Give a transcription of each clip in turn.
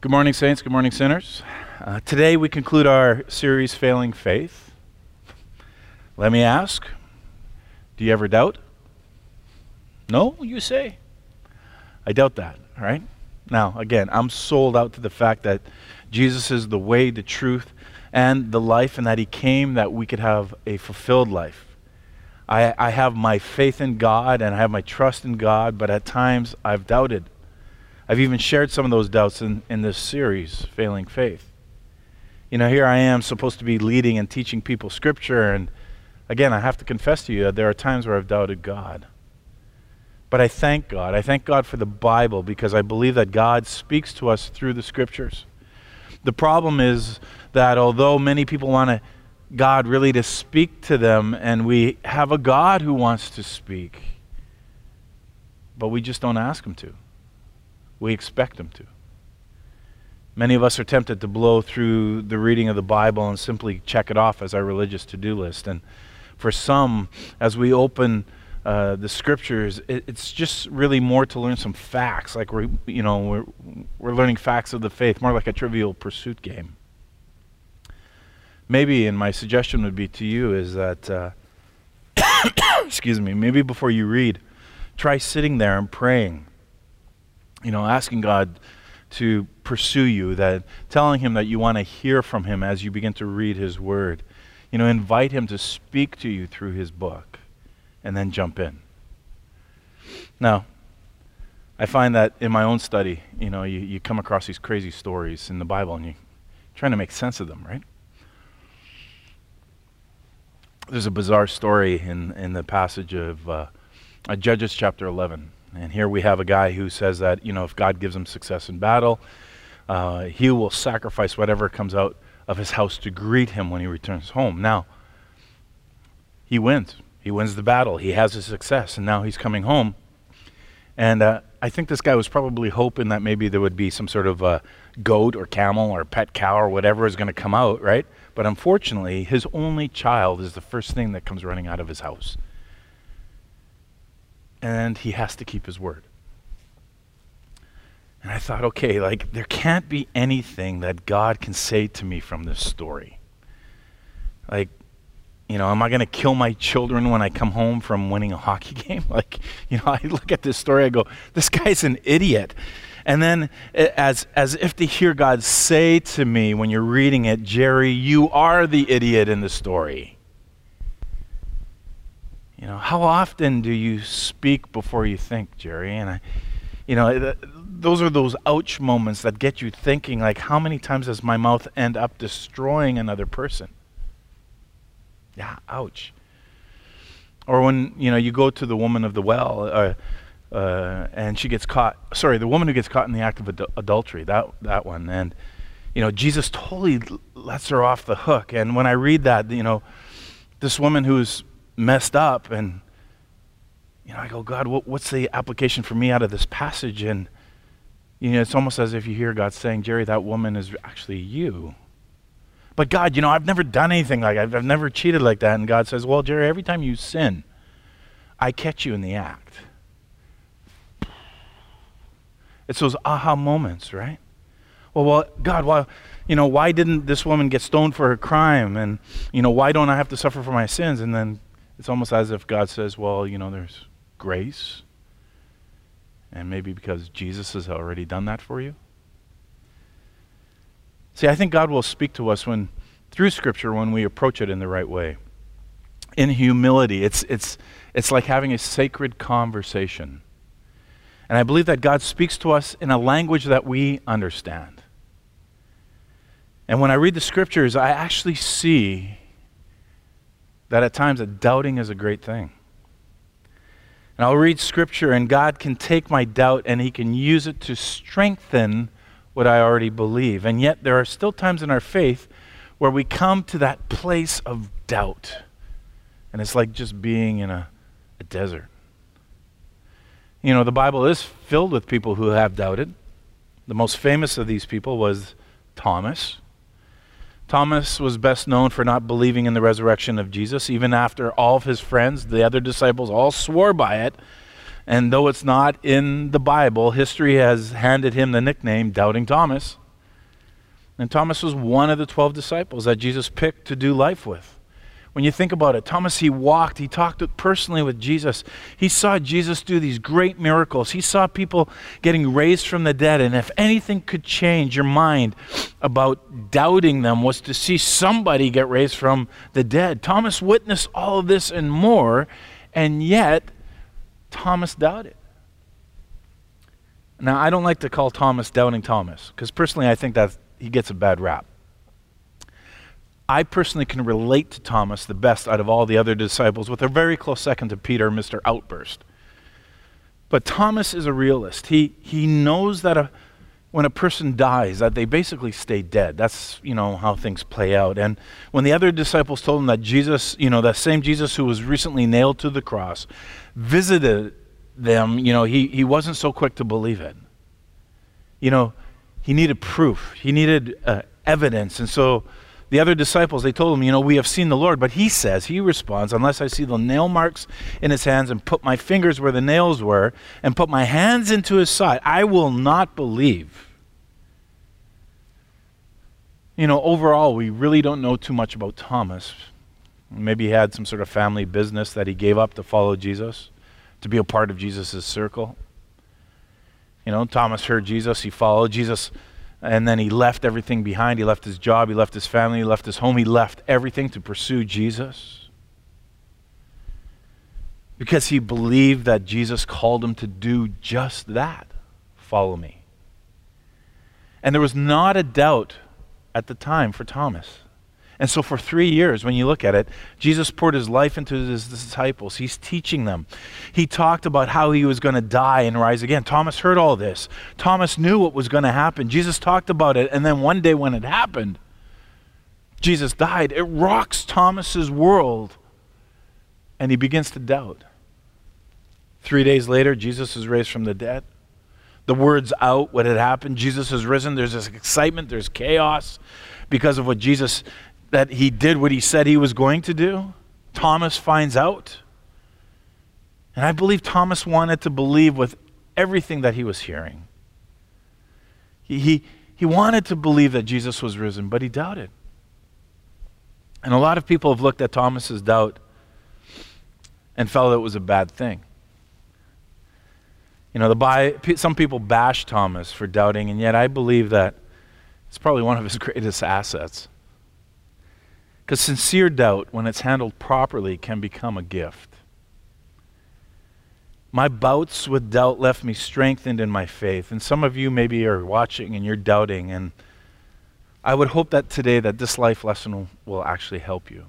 Good morning, saints. Good morning, sinners. Uh, today we conclude our series, Failing Faith. Let me ask do you ever doubt? No, you say? I doubt that, all right? Now, again, I'm sold out to the fact that Jesus is the way, the truth, and the life, and that He came that we could have a fulfilled life. I, I have my faith in God and I have my trust in God, but at times I've doubted. I've even shared some of those doubts in, in this series, Failing Faith. You know, here I am supposed to be leading and teaching people Scripture, and again, I have to confess to you that there are times where I've doubted God. But I thank God. I thank God for the Bible because I believe that God speaks to us through the Scriptures. The problem is that although many people want God really to speak to them, and we have a God who wants to speak, but we just don't ask Him to. We expect them to. Many of us are tempted to blow through the reading of the Bible and simply check it off as our religious to do list. And for some, as we open uh, the scriptures, it, it's just really more to learn some facts. Like we're, you know, we're, we're learning facts of the faith, more like a trivial pursuit game maybe, and my suggestion would be to you, is that, uh, excuse me, maybe before you read, try sitting there and praying. You know, asking God to pursue you, that telling Him that you want to hear from Him as you begin to read His Word. You know, invite Him to speak to you through His book, and then jump in. Now, I find that in my own study, you know, you, you come across these crazy stories in the Bible and you're trying to make sense of them, right? there's a bizarre story in, in the passage of uh, Judges chapter 11. And here we have a guy who says that, you know, if God gives him success in battle, uh, he will sacrifice whatever comes out of his house to greet him when he returns home. Now, he wins. He wins the battle. He has a success, and now he's coming home. And uh, I think this guy was probably hoping that maybe there would be some sort of a goat or camel or pet cow or whatever is going to come out, right? But unfortunately, his only child is the first thing that comes running out of his house. And he has to keep his word. And I thought, okay, like, there can't be anything that God can say to me from this story. Like, you know, am I going to kill my children when I come home from winning a hockey game? Like, you know, I look at this story, I go, this guy's an idiot. And then, as, as if to hear God say to me when you're reading it, Jerry, you are the idiot in the story. You know, how often do you speak before you think, Jerry? And I, you know, those are those ouch moments that get you thinking, like, how many times does my mouth end up destroying another person? Yeah, ouch. Or when, you know, you go to the woman of the well, uh, uh, and she gets caught. Sorry, the woman who gets caught in the act of ad- adultery. That that one, and you know Jesus totally lets her off the hook. And when I read that, you know, this woman who's messed up, and you know, I go, God, what, what's the application for me out of this passage? And you know, it's almost as if you hear God saying, Jerry, that woman is actually you. But God, you know, I've never done anything like I've, I've never cheated like that. And God says, Well, Jerry, every time you sin, I catch you in the act. It's those aha moments, right? Well, well, God, why, you know, why didn't this woman get stoned for her crime? And, you know, why don't I have to suffer for my sins? And then it's almost as if God says, well, you know, there's grace. And maybe because Jesus has already done that for you. See, I think God will speak to us when, through Scripture, when we approach it in the right way. In humility, it's, it's, it's like having a sacred conversation. And I believe that God speaks to us in a language that we understand. And when I read the scriptures, I actually see that at times that doubting is a great thing. And I'll read scripture, and God can take my doubt and He can use it to strengthen what I already believe. And yet, there are still times in our faith where we come to that place of doubt. And it's like just being in a, a desert. You know, the Bible is filled with people who have doubted. The most famous of these people was Thomas. Thomas was best known for not believing in the resurrection of Jesus, even after all of his friends, the other disciples, all swore by it. And though it's not in the Bible, history has handed him the nickname Doubting Thomas. And Thomas was one of the 12 disciples that Jesus picked to do life with. When you think about it, Thomas, he walked, he talked personally with Jesus. He saw Jesus do these great miracles. He saw people getting raised from the dead. And if anything could change your mind about doubting them, was to see somebody get raised from the dead. Thomas witnessed all of this and more, and yet Thomas doubted. Now, I don't like to call Thomas doubting Thomas, because personally I think that he gets a bad rap. I personally can relate to Thomas the best out of all the other disciples, with a very close second to Peter, Mr. Outburst. But Thomas is a realist. He, he knows that a, when a person dies, that they basically stay dead. That's, you know, how things play out. And when the other disciples told him that Jesus, you know, that same Jesus who was recently nailed to the cross, visited them, you know, he, he wasn't so quick to believe it. You know, he needed proof. He needed uh, evidence. And so the other disciples, they told him, You know, we have seen the Lord. But he says, He responds, Unless I see the nail marks in his hands and put my fingers where the nails were and put my hands into his side, I will not believe. You know, overall, we really don't know too much about Thomas. Maybe he had some sort of family business that he gave up to follow Jesus, to be a part of Jesus' circle. You know, Thomas heard Jesus, he followed Jesus and then he left everything behind. He left his job, he left his family, he left his home, he left everything to pursue Jesus. Because he believed that Jesus called him to do just that follow me. And there was not a doubt at the time for Thomas. And so, for three years, when you look at it, Jesus poured his life into his disciples. He's teaching them. He talked about how he was going to die and rise again. Thomas heard all this. Thomas knew what was going to happen. Jesus talked about it. And then one day, when it happened, Jesus died. It rocks Thomas's world. And he begins to doubt. Three days later, Jesus is raised from the dead. The word's out what had happened. Jesus has risen. There's this excitement, there's chaos because of what Jesus that he did what he said he was going to do. Thomas finds out. And I believe Thomas wanted to believe with everything that he was hearing. He, he, he wanted to believe that Jesus was risen, but he doubted. And a lot of people have looked at Thomas's doubt and felt it was a bad thing. You know, the some people bash Thomas for doubting, and yet I believe that it's probably one of his greatest assets. Because sincere doubt, when it's handled properly, can become a gift. My bouts with doubt left me strengthened in my faith. And some of you maybe are watching and you're doubting. And I would hope that today that this life lesson will, actually help you.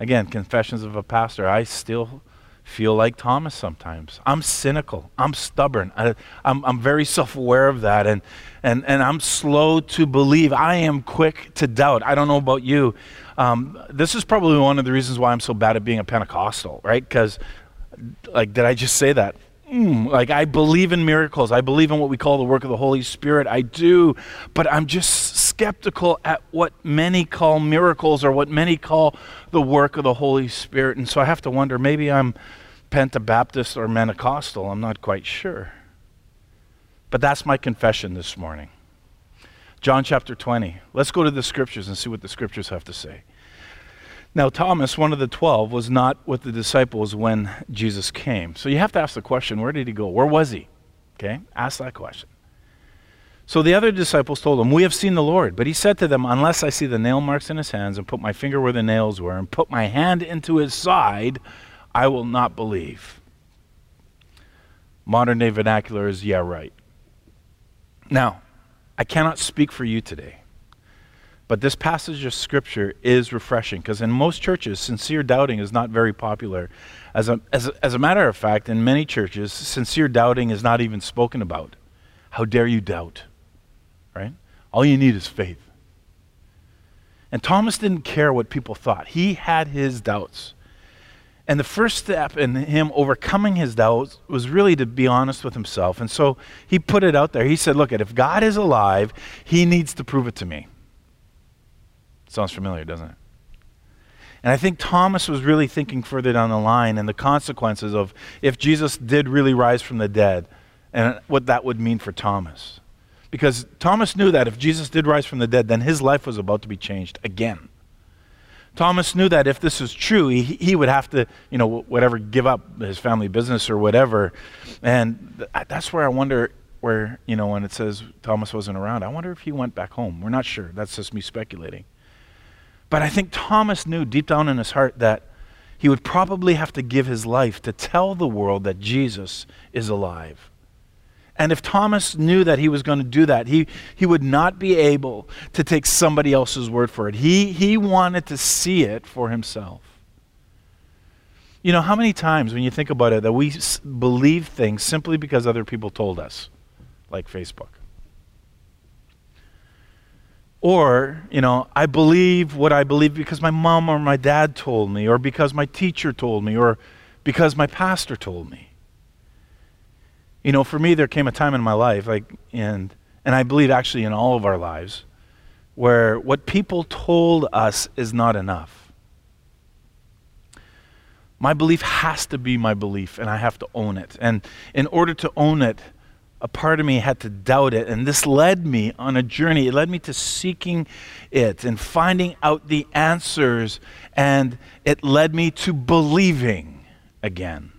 Again, confessions of a pastor. I still feel like Thomas sometimes. I'm cynical. I'm stubborn. I, am I'm very self aware of that. And, and, and I'm slow to believe. I am quick to doubt. I don't know about you. Um, this is probably one of the reasons why I'm so bad at being a Pentecostal, right? Because, like, did I just say that? Mm, like, I believe in miracles. I believe in what we call the work of the Holy Spirit. I do. But I'm just skeptical at what many call miracles or what many call the work of the Holy Spirit. And so I have to wonder maybe I'm Pentabaptist or Pentecostal. I'm not quite sure. But that's my confession this morning. John chapter 20. Let's go to the scriptures and see what the scriptures have to say. Now, Thomas, one of the twelve, was not with the disciples when Jesus came. So you have to ask the question where did he go? Where was he? Okay? Ask that question. So the other disciples told him, We have seen the Lord. But he said to them, Unless I see the nail marks in his hands, and put my finger where the nails were, and put my hand into his side, I will not believe. Modern day vernacular is, Yeah, right. Now, I cannot speak for you today, but this passage of Scripture is refreshing because in most churches, sincere doubting is not very popular. As a, as, a, as a matter of fact, in many churches, sincere doubting is not even spoken about. How dare you doubt? Right? All you need is faith. And Thomas didn't care what people thought, he had his doubts. And the first step in him overcoming his doubts was really to be honest with himself. And so he put it out there. He said, Look, if God is alive, he needs to prove it to me. Sounds familiar, doesn't it? And I think Thomas was really thinking further down the line and the consequences of if Jesus did really rise from the dead and what that would mean for Thomas. Because Thomas knew that if Jesus did rise from the dead, then his life was about to be changed again. Thomas knew that if this was true, he, he would have to, you know, whatever, give up his family business or whatever. And th- that's where I wonder where, you know, when it says Thomas wasn't around, I wonder if he went back home. We're not sure. That's just me speculating. But I think Thomas knew deep down in his heart that he would probably have to give his life to tell the world that Jesus is alive. And if Thomas knew that he was going to do that, he, he would not be able to take somebody else's word for it. He, he wanted to see it for himself. You know, how many times when you think about it that we believe things simply because other people told us, like Facebook? Or, you know, I believe what I believe because my mom or my dad told me, or because my teacher told me, or because my pastor told me. You know, for me, there came a time in my life, like, and, and I believe actually in all of our lives, where what people told us is not enough. My belief has to be my belief, and I have to own it. And in order to own it, a part of me had to doubt it. And this led me on a journey. It led me to seeking it and finding out the answers. And it led me to believing again.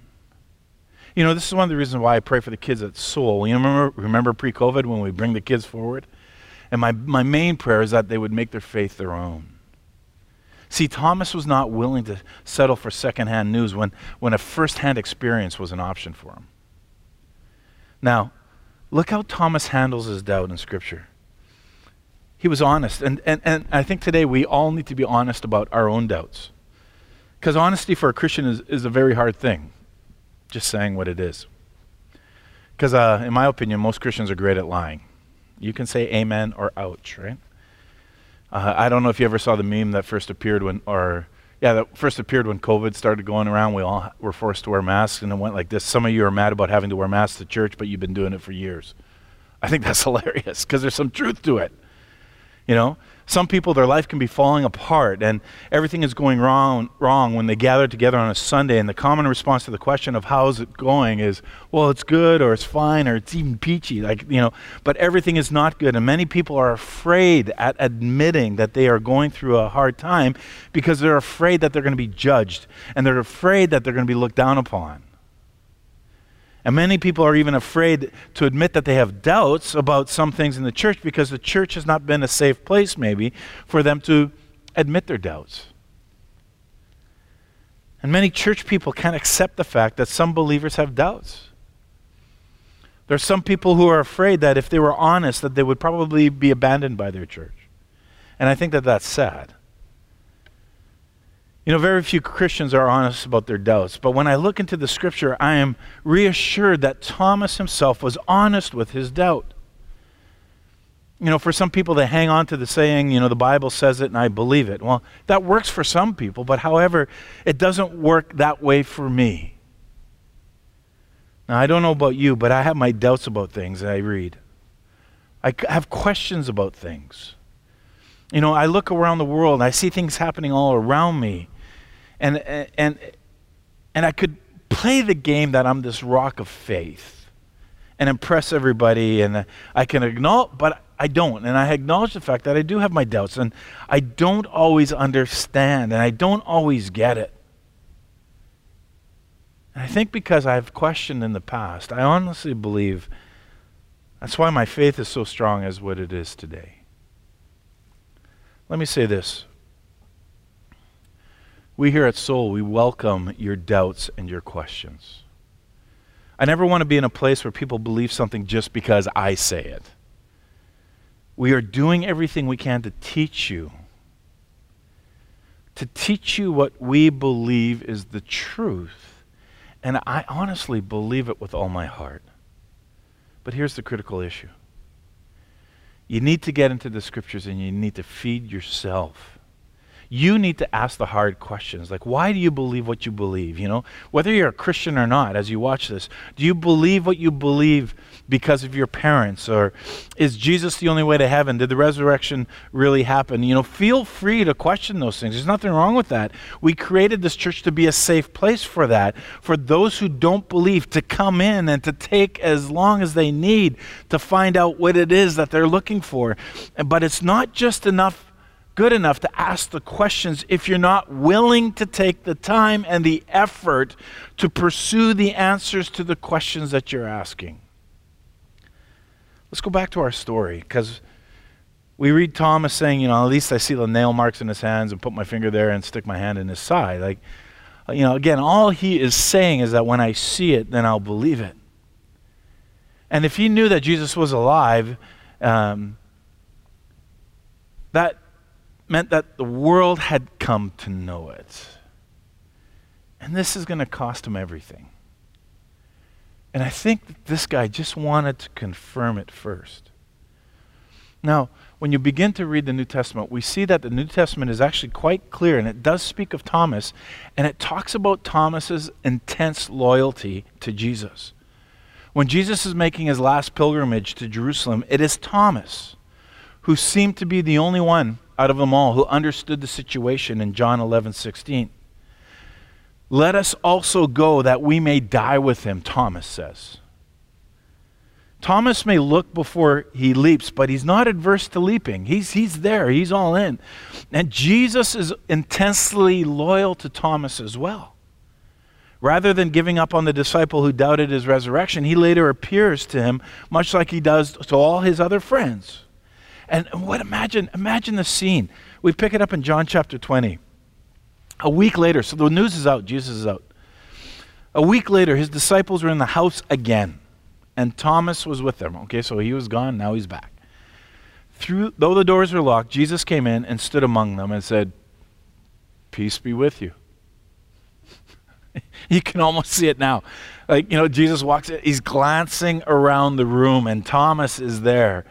You know, this is one of the reasons why I pray for the kids at Soul. You remember, remember pre COVID when we bring the kids forward? And my, my main prayer is that they would make their faith their own. See, Thomas was not willing to settle for secondhand news when, when a firsthand experience was an option for him. Now, look how Thomas handles his doubt in Scripture. He was honest. And, and, and I think today we all need to be honest about our own doubts. Because honesty for a Christian is, is a very hard thing just saying what it is. Because, uh, in my opinion, most Christians are great at lying. You can say amen or ouch, right? Uh, I don't know if you ever saw the meme that first appeared when, or, yeah, that first appeared when COVID started going around. We all were forced to wear masks, and it went like this. Some of you are mad about having to wear masks to church, but you've been doing it for years. I think that's hilarious because there's some truth to it. You know, some people, their life can be falling apart and everything is going wrong, wrong when they gather together on a Sunday. And the common response to the question of how's it going is, well, it's good or it's fine or it's even peachy. Like, you know, but everything is not good. And many people are afraid at admitting that they are going through a hard time because they're afraid that they're going to be judged and they're afraid that they're going to be looked down upon. And many people are even afraid to admit that they have doubts about some things in the church because the church has not been a safe place, maybe, for them to admit their doubts. And many church people can't accept the fact that some believers have doubts. There are some people who are afraid that if they were honest, that they would probably be abandoned by their church. And I think that that's sad. You know, very few Christians are honest about their doubts, but when I look into the scripture, I am reassured that Thomas himself was honest with his doubt. You know, for some people, they hang on to the saying, you know, the Bible says it and I believe it. Well, that works for some people, but however, it doesn't work that way for me. Now, I don't know about you, but I have my doubts about things I read. I have questions about things. You know, I look around the world and I see things happening all around me. And, and, and I could play the game that I'm this rock of faith and impress everybody. And I can acknowledge, but I don't. And I acknowledge the fact that I do have my doubts and I don't always understand and I don't always get it. And I think because I've questioned in the past, I honestly believe that's why my faith is so strong as what it is today. Let me say this. We here at Soul, we welcome your doubts and your questions. I never want to be in a place where people believe something just because I say it. We are doing everything we can to teach you, to teach you what we believe is the truth. And I honestly believe it with all my heart. But here's the critical issue you need to get into the scriptures and you need to feed yourself. You need to ask the hard questions. Like, why do you believe what you believe? You know, whether you're a Christian or not, as you watch this, do you believe what you believe because of your parents? Or is Jesus the only way to heaven? Did the resurrection really happen? You know, feel free to question those things. There's nothing wrong with that. We created this church to be a safe place for that, for those who don't believe to come in and to take as long as they need to find out what it is that they're looking for. But it's not just enough good enough to ask the questions if you're not willing to take the time and the effort to pursue the answers to the questions that you're asking. Let's go back to our story because we read Thomas saying, you know, at least I see the nail marks in his hands and put my finger there and stick my hand in his side. Like, you know, again, all he is saying is that when I see it, then I'll believe it. And if he knew that Jesus was alive, um, that meant that the world had come to know it. And this is going to cost him everything. And I think that this guy just wanted to confirm it first. Now, when you begin to read the New Testament, we see that the New Testament is actually quite clear, and it does speak of Thomas, and it talks about Thomas's intense loyalty to Jesus. When Jesus is making his last pilgrimage to Jerusalem, it is Thomas who seemed to be the only one out of them all who understood the situation in John 11 16. Let us also go that we may die with him, Thomas says. Thomas may look before he leaps, but he's not adverse to leaping. He's, he's there, he's all in. And Jesus is intensely loyal to Thomas as well. Rather than giving up on the disciple who doubted his resurrection, he later appears to him, much like he does to all his other friends. And what imagine imagine the scene. We pick it up in John chapter 20. A week later, so the news is out, Jesus is out. A week later, his disciples were in the house again, and Thomas was with them. Okay, so he was gone, now he's back. Through, though the doors were locked, Jesus came in and stood among them and said, Peace be with you. you can almost see it now. Like, you know, Jesus walks in, he's glancing around the room, and Thomas is there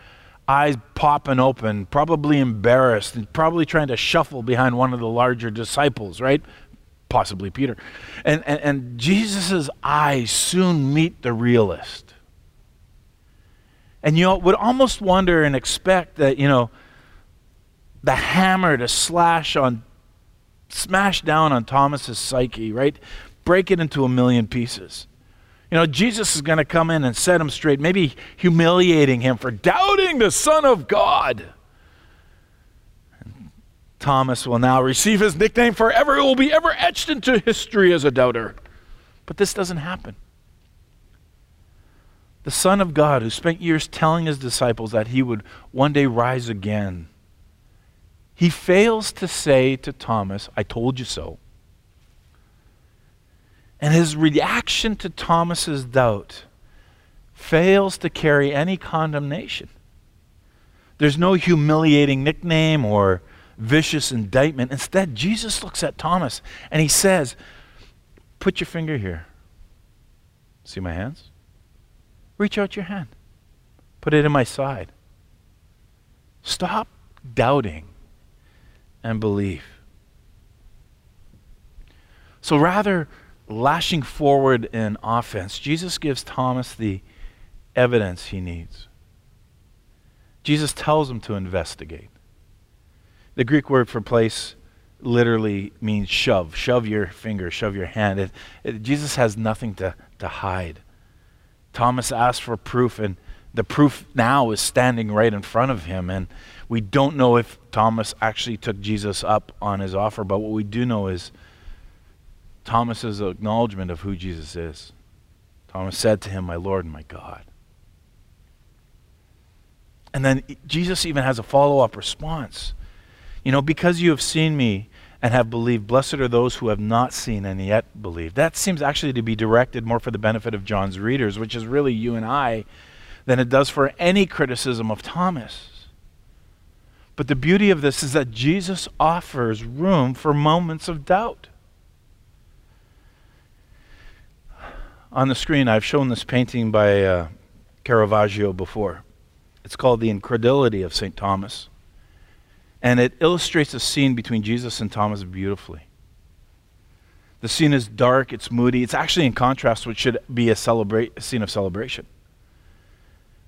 eyes popping open, probably embarrassed, and probably trying to shuffle behind one of the larger disciples, right? Possibly Peter. And, and, and Jesus' eyes soon meet the realist. And you know, would almost wonder and expect that, you know, the hammer to slash on, smash down on Thomas's psyche, right? Break it into a million pieces. You know, Jesus is going to come in and set him straight, maybe humiliating him for doubting the Son of God. Thomas will now receive his nickname forever. It will be ever etched into history as a doubter. But this doesn't happen. The Son of God, who spent years telling his disciples that he would one day rise again, he fails to say to Thomas, I told you so. And his reaction to Thomas's doubt fails to carry any condemnation. There's no humiliating nickname or vicious indictment. Instead, Jesus looks at Thomas and he says, Put your finger here. See my hands? Reach out your hand. Put it in my side. Stop doubting and believe. So rather lashing forward in offense, Jesus gives Thomas the evidence he needs. Jesus tells him to investigate. The Greek word for place literally means shove. Shove your finger, shove your hand. It, it, Jesus has nothing to, to hide. Thomas asked for proof, and the proof now is standing right in front of him. And we don't know if Thomas actually took Jesus up on his offer, but what we do know is Thomas's acknowledgement of who Jesus is. Thomas said to him, My Lord and my God. And then Jesus even has a follow up response. You know, because you have seen me and have believed, blessed are those who have not seen and yet believed. That seems actually to be directed more for the benefit of John's readers, which is really you and I, than it does for any criticism of Thomas. But the beauty of this is that Jesus offers room for moments of doubt. On the screen, I've shown this painting by uh, Caravaggio before. It's called The Incredulity of St. Thomas. And it illustrates a scene between Jesus and Thomas beautifully. The scene is dark, it's moody. It's actually in contrast to what should be a, celebrate, a scene of celebration.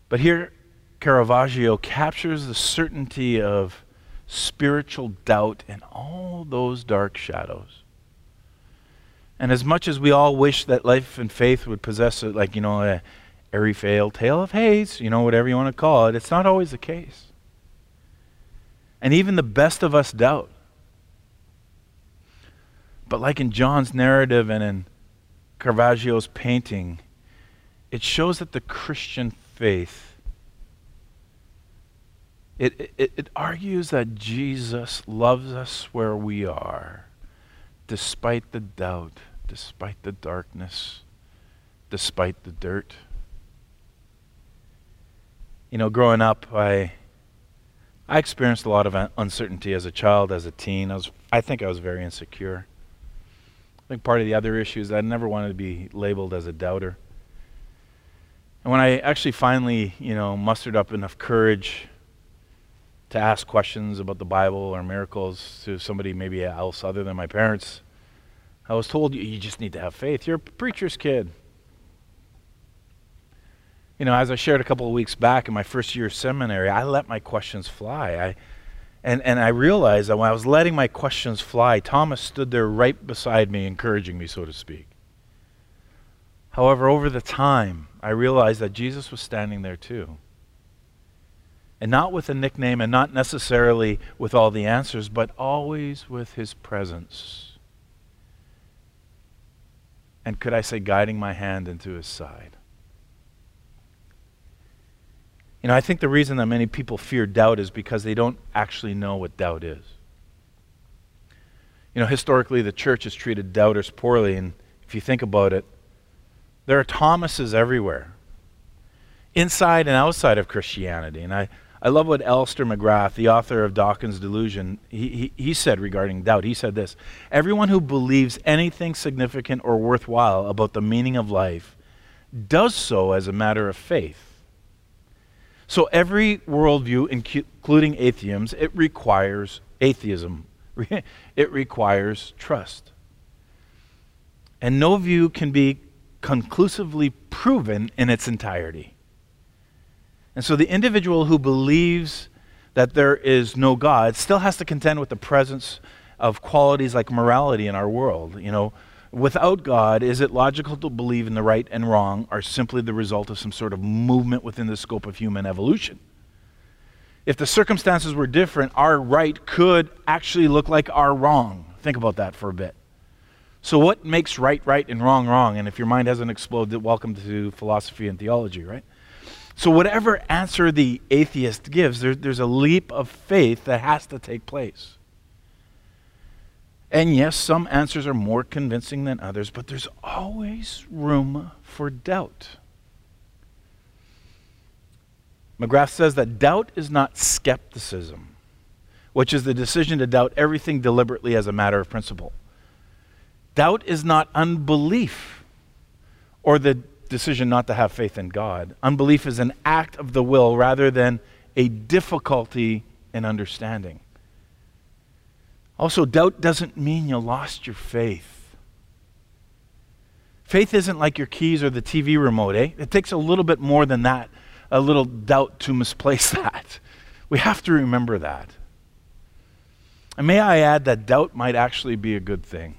But here, Caravaggio captures the certainty of spiritual doubt in all those dark shadows. And as much as we all wish that life and faith would possess, a, like, you know, a airy fail tale of haze, you know, whatever you want to call it, it's not always the case. And even the best of us doubt. But like in John's narrative and in Caravaggio's painting, it shows that the Christian faith it, it, it argues that Jesus loves us where we are, despite the doubt, despite the darkness, despite the dirt. You know, growing up, I I experienced a lot of uncertainty as a child, as a teen. I was I think I was very insecure. I think part of the other issue issues I never wanted to be labeled as a doubter. And when I actually finally, you know, mustered up enough courage to ask questions about the Bible or miracles to somebody maybe else other than my parents, I was told you, just need to have faith. You're a preacher's kid. You know, as I shared a couple of weeks back in my first year of seminary, I let my questions fly. I, and, and I realized that when I was letting my questions fly, Thomas stood there right beside me, encouraging me, so to speak. However, over the time, I realized that Jesus was standing there too. And not with a nickname and not necessarily with all the answers, but always with his presence. And could I say, guiding my hand into his side? You know, I think the reason that many people fear doubt is because they don't actually know what doubt is. You know, historically, the church has treated doubters poorly, and if you think about it, there are Thomases everywhere, inside and outside of Christianity. And I, I love what Alister McGrath, the author of Dawkins' Delusion, he, he, he said regarding doubt. He said this Everyone who believes anything significant or worthwhile about the meaning of life does so as a matter of faith. So every worldview, including atheism, it requires atheism. it requires trust. And no view can be conclusively proven in its entirety. And so the individual who believes that there is no God still has to contend with the presence of qualities like morality in our world. You know, Without God, is it logical to believe in the right and wrong are simply the result of some sort of movement within the scope of human evolution? If the circumstances were different, our right could actually look like our wrong. Think about that for a bit. So, what makes right right and wrong wrong? And if your mind hasn't exploded, welcome to philosophy and theology, right? So, whatever answer the atheist gives, there, there's a leap of faith that has to take place. And yes, some answers are more convincing than others, but there's always room for doubt. McGrath says that doubt is not skepticism, which is the decision to doubt everything deliberately as a matter of principle. Doubt is not unbelief or the decision not to have faith in God. Unbelief is an act of the will rather than a difficulty in understanding. Also, doubt doesn't mean you lost your faith. Faith isn't like your keys or the TV remote, eh? It takes a little bit more than that, a little doubt to misplace that. We have to remember that. And may I add that doubt might actually be a good thing.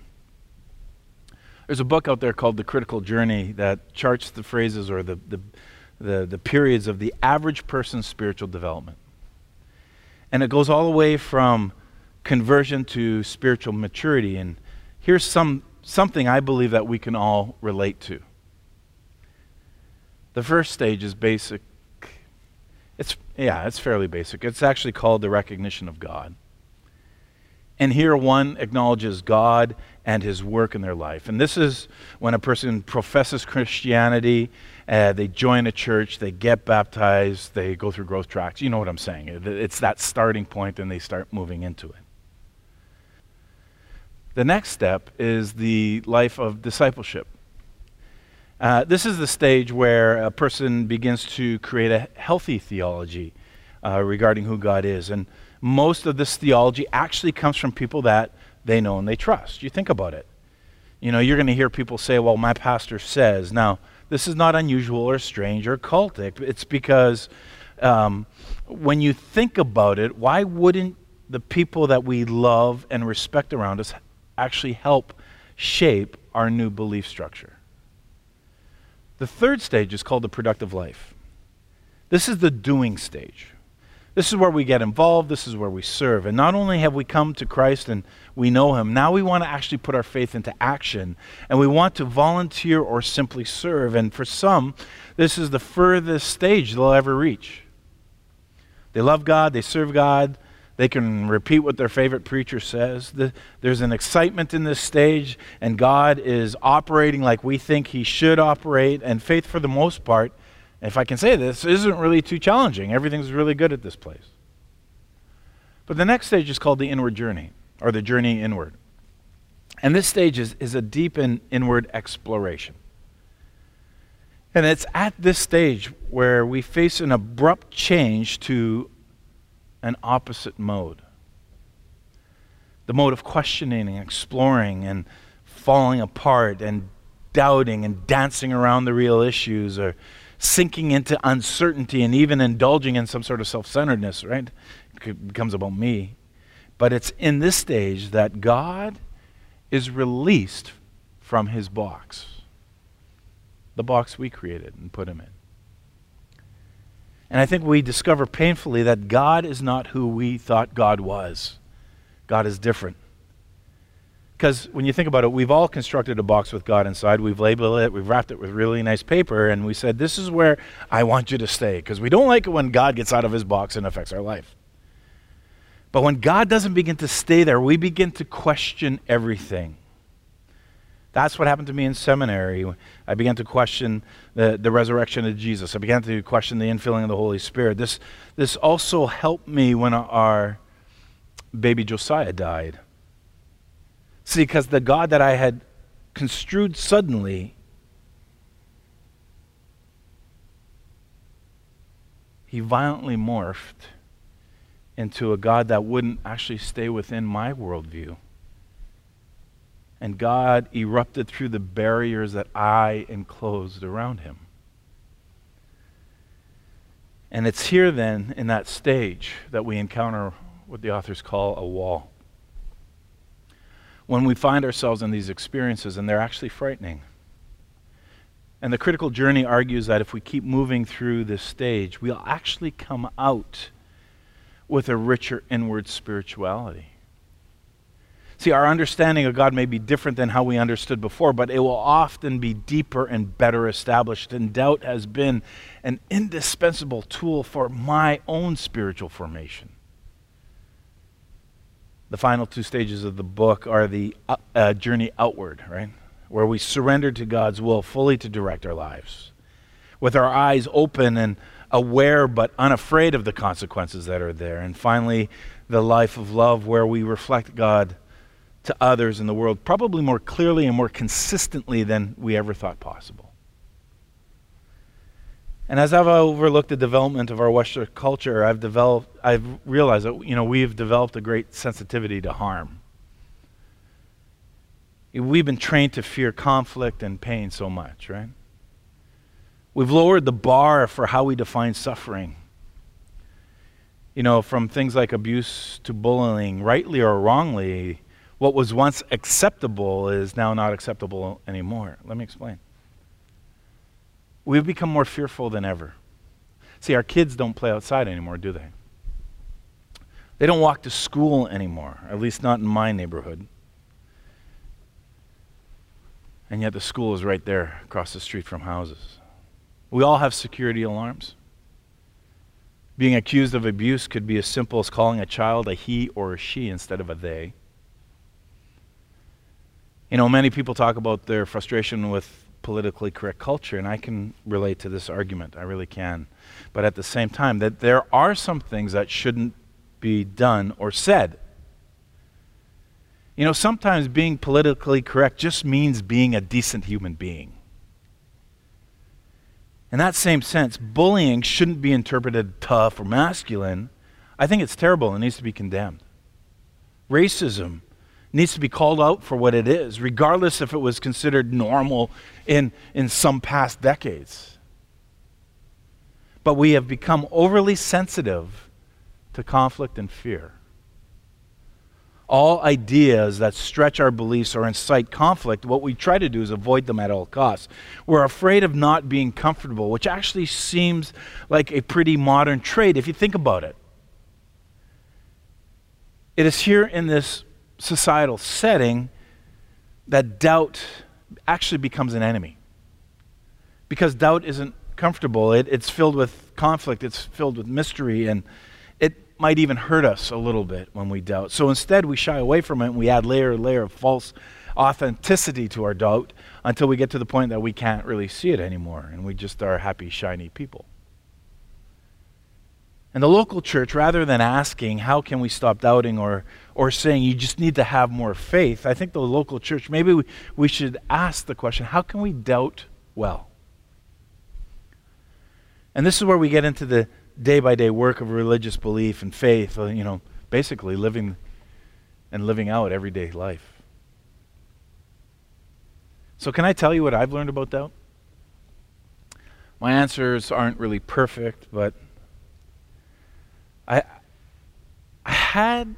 There's a book out there called The Critical Journey that charts the phrases or the, the, the, the periods of the average person's spiritual development. And it goes all the way from conversion to spiritual maturity. And here's some, something I believe that we can all relate to. The first stage is basic. It's, yeah, it's fairly basic. It's actually called the recognition of God. And here one acknowledges God and his work in their life. And this is when a person professes Christianity, uh, they join a church, they get baptized, they go through growth tracks. You know what I'm saying. It's that starting point, and they start moving into it. The next step is the life of discipleship. Uh, this is the stage where a person begins to create a healthy theology uh, regarding who God is. And most of this theology actually comes from people that they know and they trust. You think about it. You know, you're going to hear people say, well, my pastor says. Now, this is not unusual or strange or cultic. It's because um, when you think about it, why wouldn't the people that we love and respect around us actually help shape our new belief structure? The third stage is called the productive life. This is the doing stage. This is where we get involved. This is where we serve. And not only have we come to Christ and we know Him, now we want to actually put our faith into action. And we want to volunteer or simply serve. And for some, this is the furthest stage they'll ever reach. They love God, they serve God, they can repeat what their favorite preacher says. The, there's an excitement in this stage, and God is operating like we think He should operate. And faith, for the most part, if I can say this, isn't really too challenging. Everything's really good at this place. But the next stage is called the inward journey, or the journey inward. And this stage is, is a deep and inward exploration. And it's at this stage where we face an abrupt change to an opposite mode the mode of questioning and exploring and falling apart and doubting and dancing around the real issues or sinking into uncertainty and even indulging in some sort of self centeredness, right? It becomes about me. But it's in this stage that God is released from his box, the box we created and put him in. And I think we discover painfully that God is not who we thought God was. God is different. Because when you think about it, we've all constructed a box with God inside. We've labeled it, we've wrapped it with really nice paper, and we said, This is where I want you to stay. Because we don't like it when God gets out of his box and affects our life. But when God doesn't begin to stay there, we begin to question everything. That's what happened to me in seminary. I began to question the, the resurrection of Jesus. I began to question the infilling of the Holy Spirit. This, this also helped me when our baby Josiah died. See, because the God that I had construed suddenly, he violently morphed into a God that wouldn't actually stay within my worldview. And God erupted through the barriers that I enclosed around him. And it's here, then, in that stage, that we encounter what the authors call a wall when we find ourselves in these experiences, and they're actually frightening. And the critical journey argues that if we keep moving through this stage, we'll actually come out with a richer inward spirituality. See, our understanding of God may be different than how we understood before, but it will often be deeper and better established. And doubt has been an indispensable tool for my own spiritual formation. The final two stages of the book are the uh, uh, journey outward, right? Where we surrender to God's will fully to direct our lives. With our eyes open and aware but unafraid of the consequences that are there. And finally, the life of love where we reflect God to others in the world, probably more clearly and more consistently than we ever thought possible. And as I've overlooked the development of our Western culture, I've developed, I've realized that you know we've developed a great sensitivity to harm. We've been trained to fear conflict and pain so much, right? We've lowered the bar for how we define suffering. You know, from things like abuse to bullying, rightly or wrongly, what was once acceptable is now not acceptable anymore. Let me explain we've become more fearful than ever. See, our kids don't play outside anymore, do they? They don't walk to school anymore, at least not in my neighborhood. And yet the school is right there across the street from houses. We all have security alarms. Being accused of abuse could be as simple as calling a child a he or a she instead of a they. You know, many people talk about their frustration with politically correct culture, and I can relate to this argument. I really can. But at the same time, that there are some things that shouldn't be done or said. You know, sometimes being politically correct just means being a decent human being. In that same sense, bullying shouldn't be interpreted tough or masculine. I think it's terrible and needs to be condemned. Racism needs to be called out for what it is, regardless if it was considered normal in, in some past decades. But we have become overly sensitive to conflict and fear. All ideas that stretch our beliefs or incite conflict, what we try to do is avoid them at all costs. We're afraid of not being comfortable, which actually seems like a pretty modern trait if you think about it. It is here in this societal setting that doubt actually becomes an enemy. Because doubt isn't comfortable, it, it's filled with conflict, it's filled with mystery, and it might even hurt us a little bit when we doubt. So instead, we shy away from it and we add layer layer of false authenticity to our doubt until we get to the point that we can't really see it anymore and we just are happy, shiny people. And the local church, rather than asking, how can we stop doubting, or, or saying, you just need to have more faith, I think the local church, maybe we, we should ask the question, how can we doubt well? And this is where we get into the day by day work of religious belief and faith, uh, you know, basically living and living out everyday life. So, can I tell you what I've learned about doubt? My answers aren't really perfect, but I, I had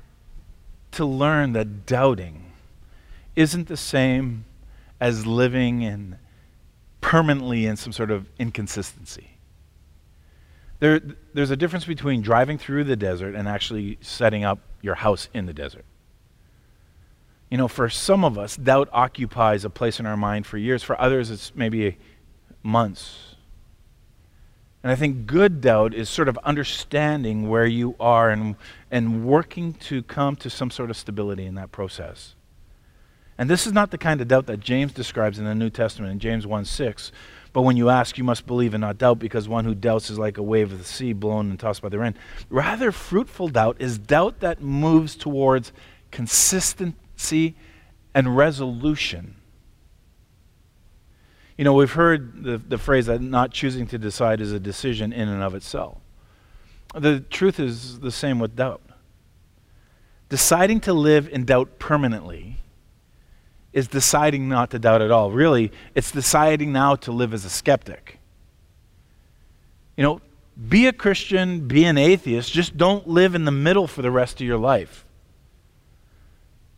to learn that doubting isn't the same as living in permanently in some sort of inconsistency. There, there's a difference between driving through the desert and actually setting up your house in the desert. You know, for some of us, doubt occupies a place in our mind for years. For others, it's maybe months and I think good doubt is sort of understanding where you are and, and working to come to some sort of stability in that process. And this is not the kind of doubt that James describes in the New Testament in James 1 6. But when you ask, you must believe and not doubt, because one who doubts is like a wave of the sea blown and tossed by the wind. Rather, fruitful doubt is doubt that moves towards consistency and resolution. You know, we've heard the, the phrase that not choosing to decide is a decision in and of itself. The truth is the same with doubt. Deciding to live in doubt permanently is deciding not to doubt at all. Really, it's deciding now to live as a skeptic. You know, be a Christian, be an atheist, just don't live in the middle for the rest of your life.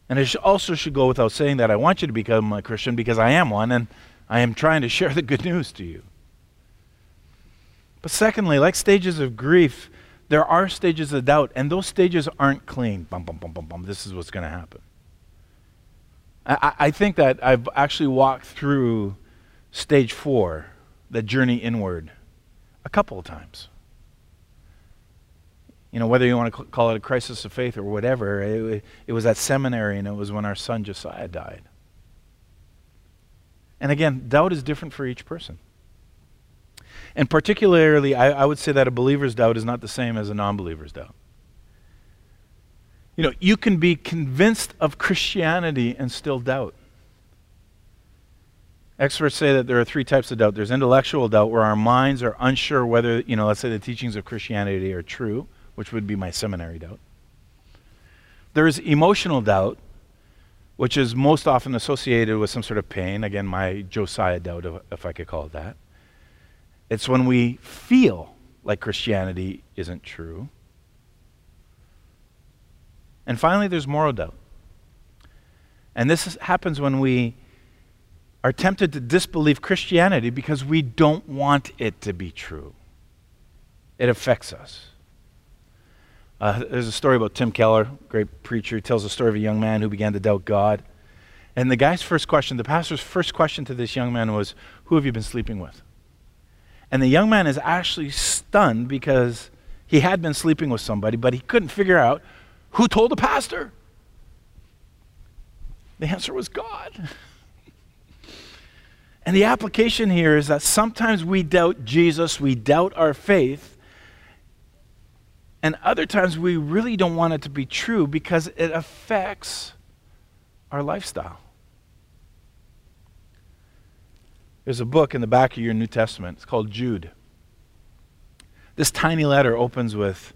And it also should go without saying that I want you to become a Christian because I am one, and I am trying to share the good news to you. But secondly, like stages of grief, there are stages of doubt, and those stages aren't clean. Bum, bum, bum, bum, bum. This is what's going to happen. I, I think that I've actually walked through stage four, the journey inward, a couple of times. You know, whether you want to call it a crisis of faith or whatever, it, it was at seminary, and it was when our son Josiah died. And again, doubt is different for each person. And particularly, I, I would say that a believer's doubt is not the same as a non believer's doubt. You know, you can be convinced of Christianity and still doubt. Experts say that there are three types of doubt. There's intellectual doubt, where our minds are unsure whether, you know, let's say the teachings of Christianity are true, which would be my seminary doubt. There's emotional doubt, which is most often associated with some sort of pain. Again, my Josiah doubt, if I could call it that. It's when we feel like Christianity isn't true. And finally, there's moral doubt. And this is, happens when we are tempted to disbelieve Christianity because we don't want it to be true. It affects us. Uh, there's a story about Tim Keller, great preacher. He tells the story of a young man who began to doubt God. And the guy's first question, the pastor's first question to this young man was, Who have you been sleeping with? And the young man is actually stunned because he had been sleeping with somebody, but he couldn't figure out who told the pastor. The answer was God. and the application here is that sometimes we doubt Jesus, we doubt our faith, and other times we really don't want it to be true because it affects our lifestyle. There's a book in the back of your New Testament. It's called Jude. This tiny letter opens with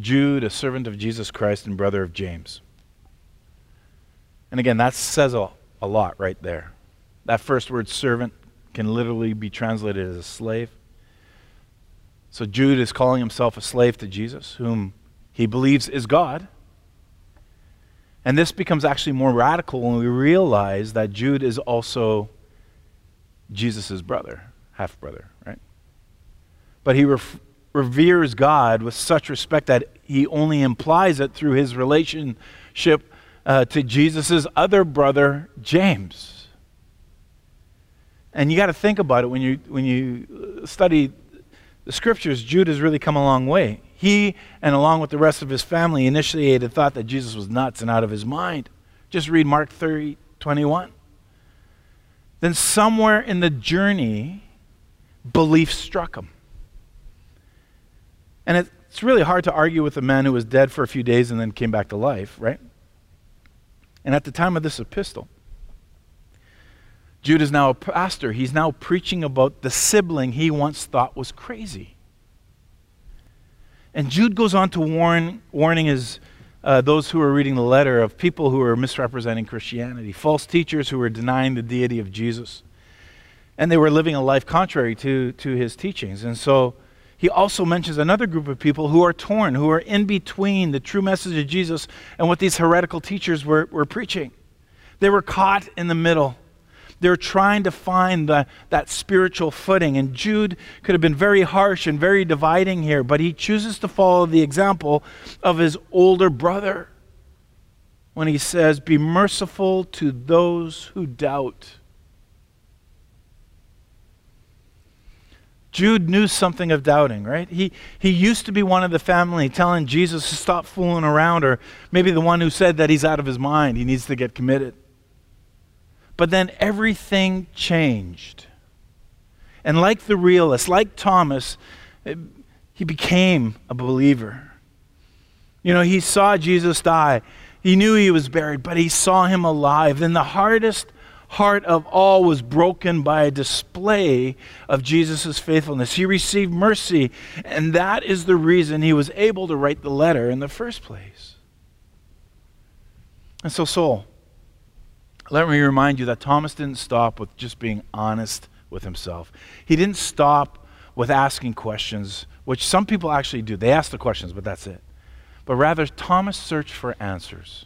Jude, a servant of Jesus Christ and brother of James. And again, that says a, a lot right there. That first word, servant, can literally be translated as a slave. So Jude is calling himself a slave to Jesus, whom he believes is God. And this becomes actually more radical when we realize that Jude is also Jesus' brother, half brother, right? But he ref- reveres God with such respect that he only implies it through his relationship uh, to Jesus' other brother, James. And you got to think about it when you, when you study the scriptures, Jude has really come a long way. He, and along with the rest of his family, initiated thought that Jesus was nuts and out of his mind. Just read Mark 30, 21. Then, somewhere in the journey, belief struck him. And it's really hard to argue with a man who was dead for a few days and then came back to life, right? And at the time of this epistle, Jude is now a pastor. He's now preaching about the sibling he once thought was crazy. And Jude goes on to warn, warning his, uh, those who are reading the letter of people who are misrepresenting Christianity, false teachers who were denying the deity of Jesus. And they were living a life contrary to, to his teachings. And so he also mentions another group of people who are torn, who are in between the true message of Jesus and what these heretical teachers were, were preaching. They were caught in the middle. They're trying to find the, that spiritual footing. And Jude could have been very harsh and very dividing here, but he chooses to follow the example of his older brother when he says, Be merciful to those who doubt. Jude knew something of doubting, right? He, he used to be one of the family telling Jesus to stop fooling around, or maybe the one who said that he's out of his mind, he needs to get committed. But then everything changed. And like the realist, like Thomas, it, he became a believer. You know, he saw Jesus die. He knew he was buried, but he saw him alive. Then the hardest heart of all was broken by a display of Jesus' faithfulness. He received mercy, and that is the reason he was able to write the letter in the first place. And so, soul, let me remind you that Thomas didn't stop with just being honest with himself. He didn't stop with asking questions, which some people actually do. They ask the questions, but that's it. But rather, Thomas searched for answers.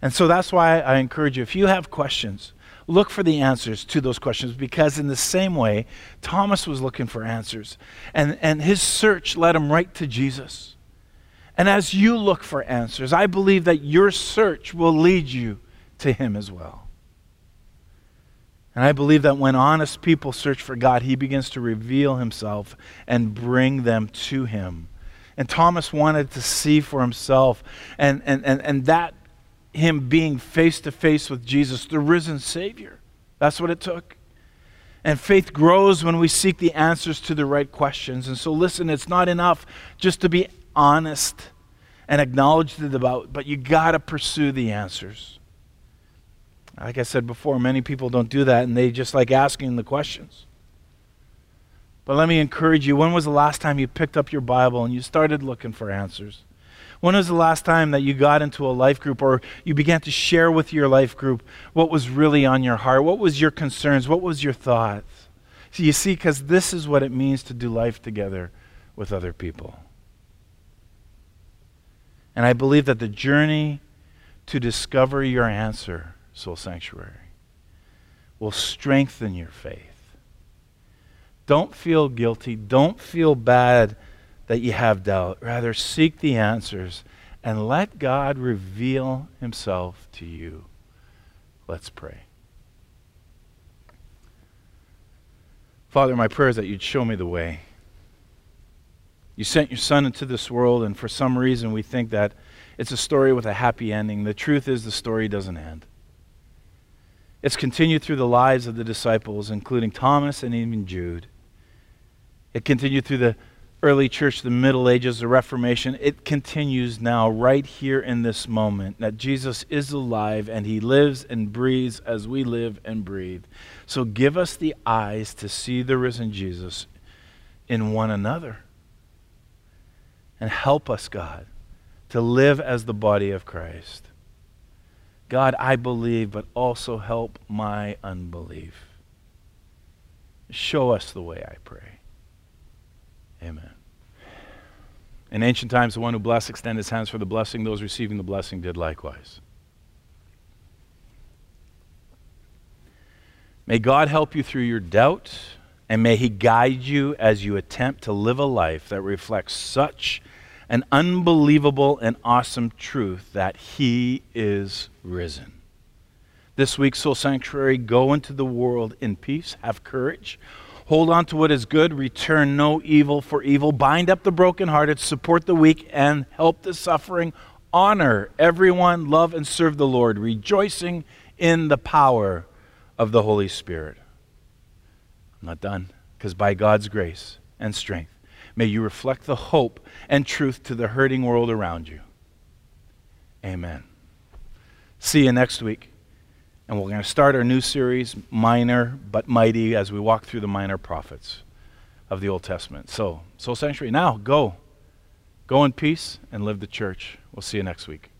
And so that's why I encourage you if you have questions, look for the answers to those questions because, in the same way, Thomas was looking for answers. And, and his search led him right to Jesus. And as you look for answers, I believe that your search will lead you to Him as well. And I believe that when honest people search for God, He begins to reveal Himself and bring them to Him. And Thomas wanted to see for himself, and, and, and, and that him being face to face with Jesus, the risen Savior. That's what it took. And faith grows when we seek the answers to the right questions. And so, listen, it's not enough just to be honest and acknowledge the doubt, but you got to pursue the answers. Like I said before, many people don't do that and they just like asking the questions. But let me encourage you when was the last time you picked up your Bible and you started looking for answers? When was the last time that you got into a life group or you began to share with your life group what was really on your heart? What was your concerns? What was your thoughts? So you see, because this is what it means to do life together with other people. And I believe that the journey to discover your answer soul sanctuary, will strengthen your faith. Don't feel guilty. Don't feel bad that you have doubt. Rather, seek the answers and let God reveal himself to you. Let's pray. Father, my prayer is that you'd show me the way. You sent your son into this world, and for some reason we think that it's a story with a happy ending. The truth is, the story doesn't end. It's continued through the lives of the disciples, including Thomas and even Jude. It continued through the, early church, the Middle Ages, the Reformation, it continues now, right here in this moment, that Jesus is alive and he lives and breathes as we live and breathe. So give us the eyes to see the risen Jesus in one another. And help us, God, to live as the body of Christ. God, I believe, but also help my unbelief. Show us the way, I pray. Amen. In ancient times, the one who blessed extended his hands for the blessing. Those receiving the blessing did likewise. May God help you through your doubt, and may He guide you as you attempt to live a life that reflects such an unbelievable and awesome truth that He is risen. This week, Soul Sanctuary, go into the world in peace, have courage, hold on to what is good, return no evil for evil, bind up the brokenhearted, support the weak, and help the suffering. Honor everyone, love and serve the Lord, rejoicing in the power of the Holy Spirit. I'm not done, because by God's grace and strength, May you reflect the hope and truth to the hurting world around you. Amen. See you next week. And we're going to start our new series, Minor but Mighty, as we walk through the minor prophets of the Old Testament. So, Soul Sanctuary, now go. Go in peace and live the church. We'll see you next week.